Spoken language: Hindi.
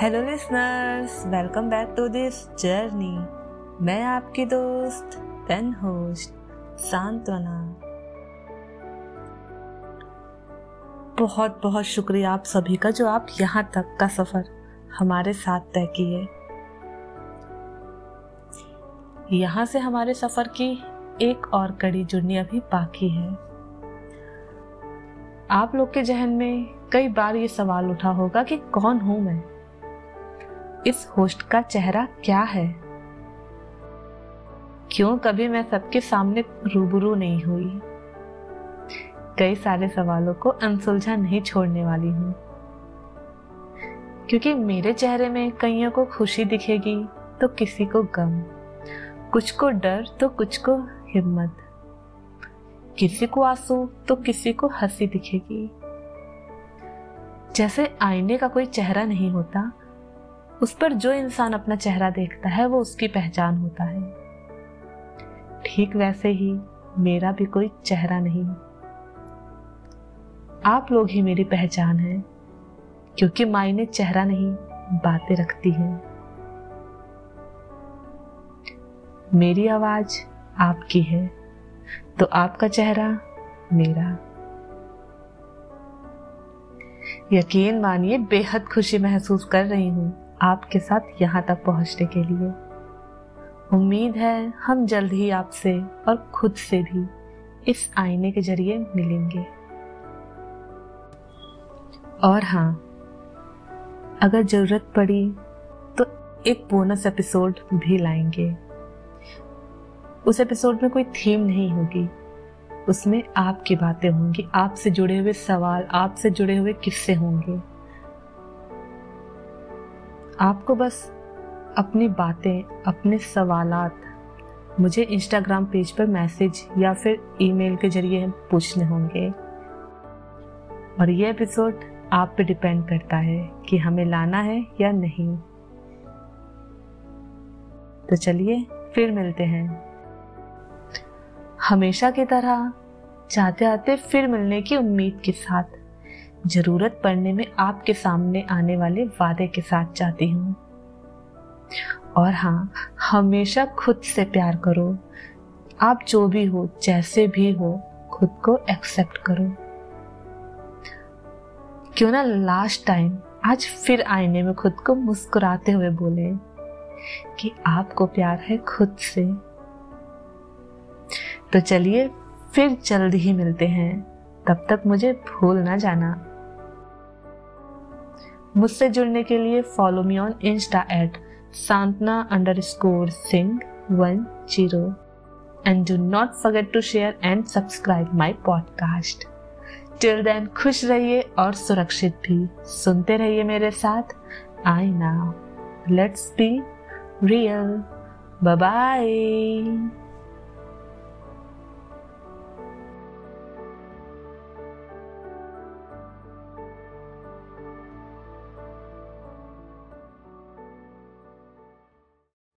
Hello listeners welcome back to this journey मैं आपकी दोस्त पेन होस्ट सांत्वना। बहुत बहुत शुक्रिया आप सभी का जो आप यहाँ तक का सफ़र हमारे साथ तय किए। यहाँ से हमारे सफ़र की एक और कड़ी जुड़नी अभी बाकी है। आप लोग के जहन में कई बार ये सवाल उठा होगा कि कौन हूँ मैं? इस होस्ट का चेहरा क्या है? क्यों कभी मैं सबके सामने रूबरू नहीं हुई? कई सारे सवालों को अनसुलझा नहीं छोड़ने वाली हूँ। क्योंकि मेरे चेहरे में कईयों को खुशी दिखेगी तो किसी को गम, कुछ को डर तो कुछ को हिम्मत, किसी को आँसू तो किसी को हँसी दिखेगी। जैसे आईने का कोई चेहरा नहीं होता उस पर जो इंसान अपना चेहरा देखता है, वो उसकी पहचान होता है। ठीक वैसे ही मेरा भी कोई चेहरा नहीं। आप लोग ही मेरी पहचान है, क्योंकि मायने चेहरा नहीं, बातें रखती है। मेरी आवाज़ आपकी है तो आपका चेहरा मेरा। यकीन मानिए, बेहद खुशी महसूस कर रही हूँ। आपके साथ यहाँ तक पहुँचने के लिए। उम्मीद है हम जल्द ही आपसे और खुद से भी इस आईने के ज़रिए मिलेंगे। और हाँ अगर ज़रूरत पड़ी तो एक बोनस एपिसोड भी लाएँगे। उस एपिसोड में कोई थीम नहीं होगी। उसमें आपकी बातें होंगी, आपसे जुड़े हुए सवाल, आपसे जुड़े हुए किस्से होंगे। आपको बस अपनी बातें, अपने सवालात मुझे इंस्टाग्राम पेज पर मैसेज या फिर ईमेल के ज़रिए पूछने होंगे। और ये एपिसोड आप पे डिपेंड करता है कि हमें लाना है या नहीं। तो चलिए फिर मिलते हैं। हमेशा की तरह चाहते आते फिर मिलने की उम्मीद के साथ। ज़रूरत पड़ने में आपके सामने आने वाले वादे के साथ जाती हूँ। और हाँ हमेशा खुद से प्यार करो। आप जो भी हो, जैसे भी हो, खुद को एक्सेप्ट करो। क्यों ना लास्ट टाइम आज फिर आईने में खुद को मुस्कुराते हुए बोले कि आपको प्यार है खुद से। तो चलिए, फिर जल्द ही मिलते हैं। तब तक मुझे भूल ना जाना। मुझसे जुड़ने के लिए follow me on Insta at Santana underscore Singh one zero and do not forget to share and subscribe my podcast till then खुश रहिए और सुरक्षित भी। सुनते रहिए मेरे साथ। आई ना लेट्स बी रियल बाय